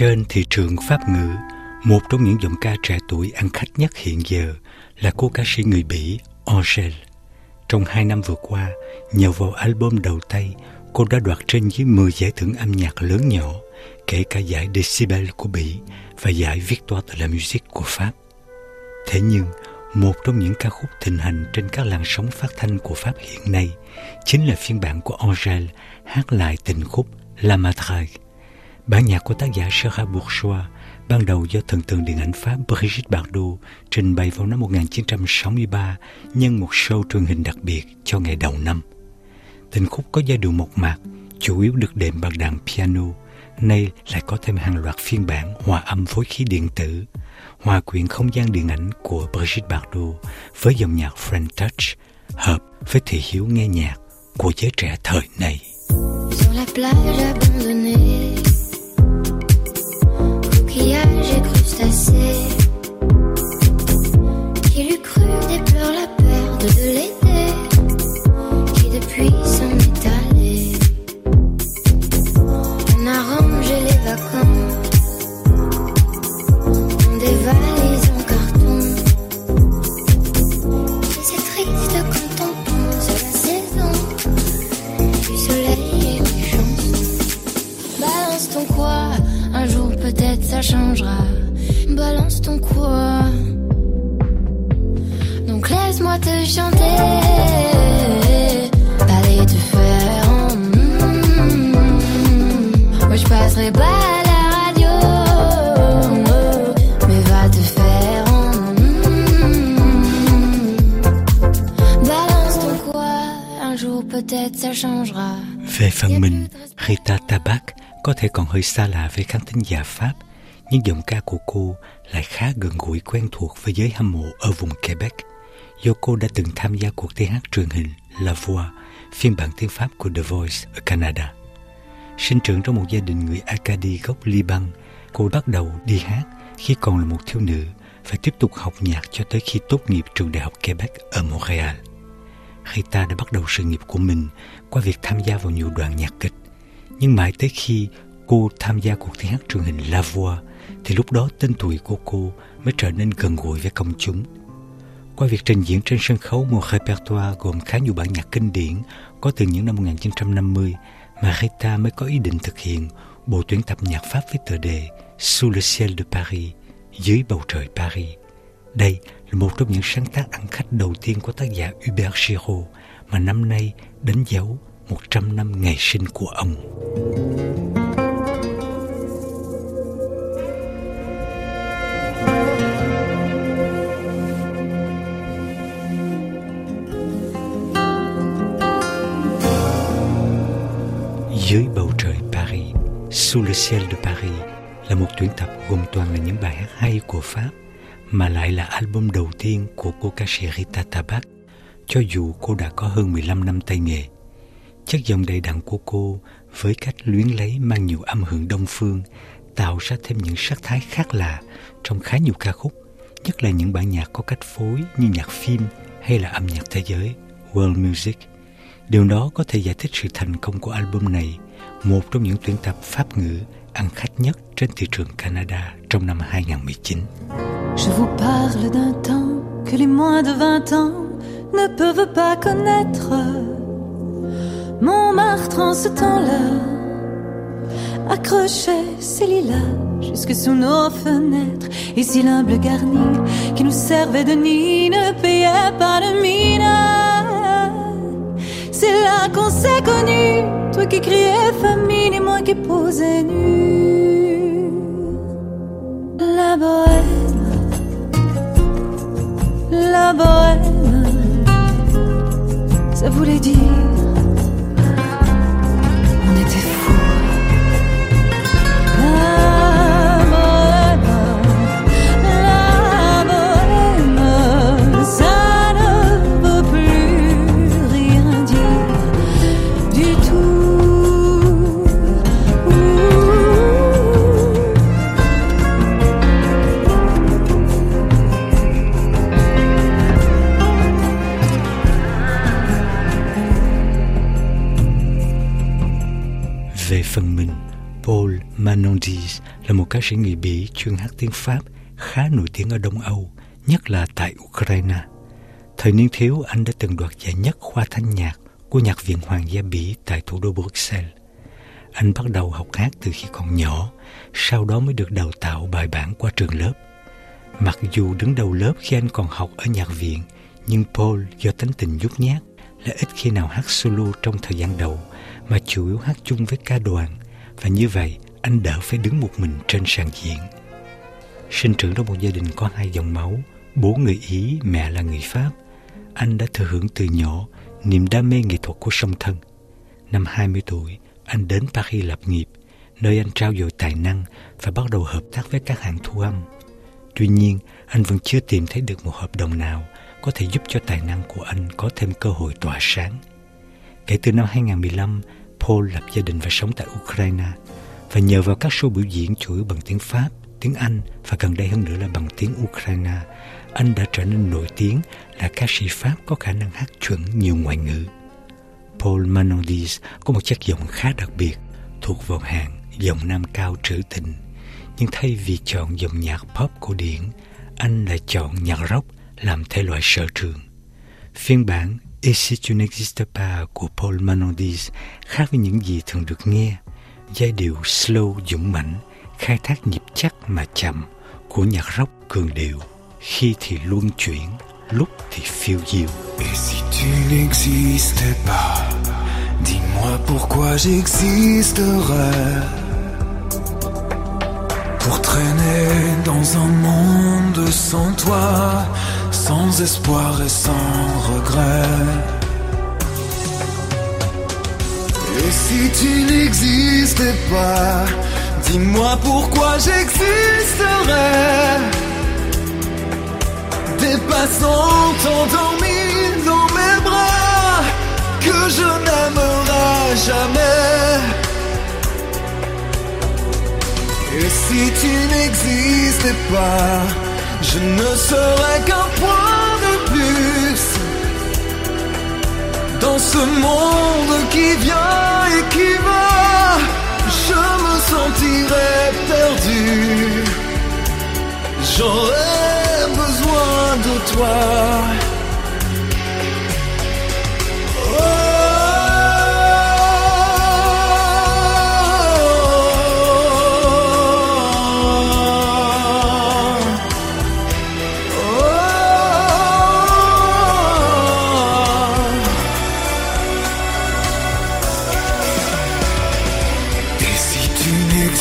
Trên thị trường Pháp ngữ, một trong những giọng ca trẻ tuổi ăn khách nhất hiện giờ là cô ca sĩ người Bỉ Angel. Trong hai năm vừa qua, nhờ vào album đầu tay, cô đã đoạt trên dưới 10 giải thưởng âm nhạc lớn nhỏ, kể cả giải Decibel của Bỉ và giải Victoire de la Musique của Pháp. Thế nhưng, một trong những ca khúc thịnh hành trên các làn sóng phát thanh của Pháp hiện nay chính là phiên bản của Angel hát lại tình khúc La Madrague. Bản nhạc của tác giả Sarah Bourgeois ban đầu do thần tượng điện ảnh Pháp Brigitte Bardot trình bày vào năm 1963 nhân một show truyền hình đặc biệt cho ngày đầu năm. Tình khúc có giai điệu mộc mạc, chủ yếu được đệm bằng đàn piano, nay lại có thêm hàng loạt phiên bản hòa âm phối khí điện tử, hòa quyện không gian điện ảnh của Brigitte Bardot với dòng nhạc French Touch, hợp với thị hiếu nghe nhạc của giới trẻ thời này. Sur la plage abandonnée, laisse-moi te chanter. Te faire. en mm. Moi je passerai pas à la radio. Mais va te faire. mm. Balance ton quoi, un jour peut-être ça changera. Về phần mình, Rita Tabac có thể còn hơi xa lạ với khán thính giả Pháp, nhưng giọng ca của cô lại khá gần gũi quen thuộc với giới hâm mộ ở vùng Quebec. Yoko đã từng tham gia cuộc thi hát truyền hình La Voix, phiên bản tiếng Pháp của The Voice ở Canada. Sinh trưởng trong một gia đình người Akkadi gốc Liban, cô bắt đầu đi hát khi còn là một thiếu nữ và tiếp tục học nhạc cho tới khi tốt nghiệp trường đại học Quebec ở Montreal. Rita đã bắt đầu sự nghiệp của mình qua việc tham gia vào nhiều đoàn nhạc kịch. Nhưng mãi tới khi cô tham gia cuộc thi hát truyền hình La Voix thì lúc đó tên tuổi của cô mới trở nên gần gũi với công chúng. Qua việc trình diễn trên sân khấu một repertoire gồm khá nhiều bản nhạc kinh điển có từ những năm 1950 Marita mới có ý định thực hiện bộ tuyển tập nhạc Pháp với tựa đề Sous le ciel de Paris, dưới bầu trời Paris. Đây là một trong những sáng tác ăn khách đầu tiên của tác giả Hubert Giraud mà năm nay đánh dấu 100 năm ngày sinh của ông. Sous le ciel de Paris là một tuyển tập gồm toàn là những bài hát hay của Pháp mà lại là album đầu tiên của cô ca sĩ Rita Tabak, cho dù cô đã có hơn 15 năm tay nghề. Chất giọng đầy đặn của cô với cách luyến lấy mang nhiều âm hưởng đông phương tạo ra thêm những sắc thái khác lạ trong khá nhiều ca khúc, nhất là những bản nhạc có cách phối như nhạc phim hay là âm nhạc thế giới, world music. Điều đó có thể giải thích sự thành công của album này, một trong những tuyển tập Pháp ngữ ăn khách nhất trên thị trường Canada trong năm 2019. Je vous parle d'un temps que les moins de 20 ans ne peuvent pas connaître. Montmartre en ce temps-là accrochait ses lilas jusque sous nos fenêtres. Et si l'humble garni qui nous servait de nid ne payait pas de mine, c'est là qu'on s'est connus. Qui criais famine et moi qui posais nu. La bohème, la bohème, ça voulait dire một ca sĩ người Bỉ chuyên hát tiếng Pháp khá nổi tiếng ở Đông Âu, nhất là tại Ukraine. Thời niên thiếu, anh đã từng đoạt giải nhất khoa thanh nhạc của Nhạc viện Hoàng gia Bỉ tại thủ đô Bruxelles. Anh bắt đầu học hát từ khi còn nhỏ, sau đó mới được đào tạo bài bản qua trường lớp. Mặc dù đứng đầu lớp khi anh còn học ở nhạc viện, nhưng Paul do tính tình nhút nhát là ít khi nào hát solo trong thời gian đầu, mà chủ yếu hát chung với ca đoàn, và như vậy anh đỡ phải đứng một mình trên sàn diễn. Sinh trưởng trong một gia đình có hai dòng máu, bố người Ý, mẹ là người Pháp. Anh đã thừa hưởng từ nhỏ niềm đam mê nghệ thuật của song thân. Năm 20 tuổi, anh đến Paris lập nghiệp, nơi anh trao dồi tài năng và bắt đầu hợp tác với các hãng thu âm. Tuy nhiên, anh vẫn chưa tìm thấy được một hợp đồng nào có thể giúp cho tài năng của anh có thêm cơ hội tỏa sáng. Kể từ năm 2015, Paul lập gia đình và sống tại Ukraine và nhờ vào các show biểu diễn chủ yếu bằng tiếng Pháp, tiếng Anh và gần đây hơn nữa là bằng tiếng Ukraine, anh đã trở nên nổi tiếng là ca sĩ Pháp có khả năng hát chuẩn nhiều ngoại ngữ. Paul Manondis có một chất giọng khá đặc biệt, thuộc vào hàng giọng nam cao trữ tình. Nhưng thay vì chọn dòng nhạc pop cổ điển, anh lại chọn nhạc rock làm thể loại sở trường. Phiên bản Et si tu n'existes pas của Paul Manondis khác với những gì thường được nghe. Giai điệu slow dũng mãnh, khai thác nhịp chắc mà chậm của nhạc rock cường điệu, khi thì luân chuyển, lúc thì phiêu diêu. Et si tu n'existais pas, dis-moi pourquoi j'existerais. Pour traîner dans un monde sans toi, sans espoir et sans regret. Et si tu n'existais pas, dis-moi pourquoi j'existerais. Des passants endormis dans mes bras que je n'aimerai jamais. Et si tu n'existais pas, je ne serais qu'un point de plus dans ce monde qui vient et qui va. Je me sentirais perdu. J'aurais besoin de toi.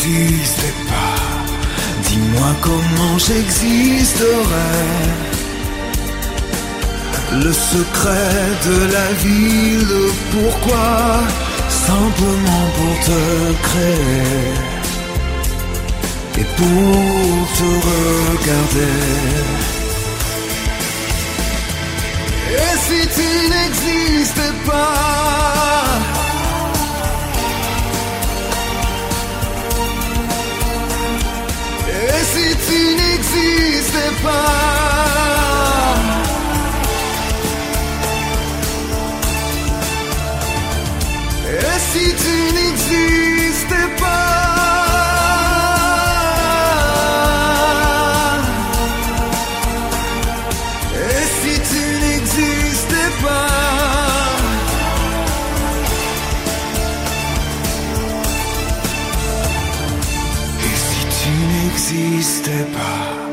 N'existais pas, dis-moi comment j'existerais. Le secret de la vie, le pourquoi, simplement pour te créer et pour te regarder. Et si tu n'existais pas, Et si tu n'existais pas Et si tu n'existais pas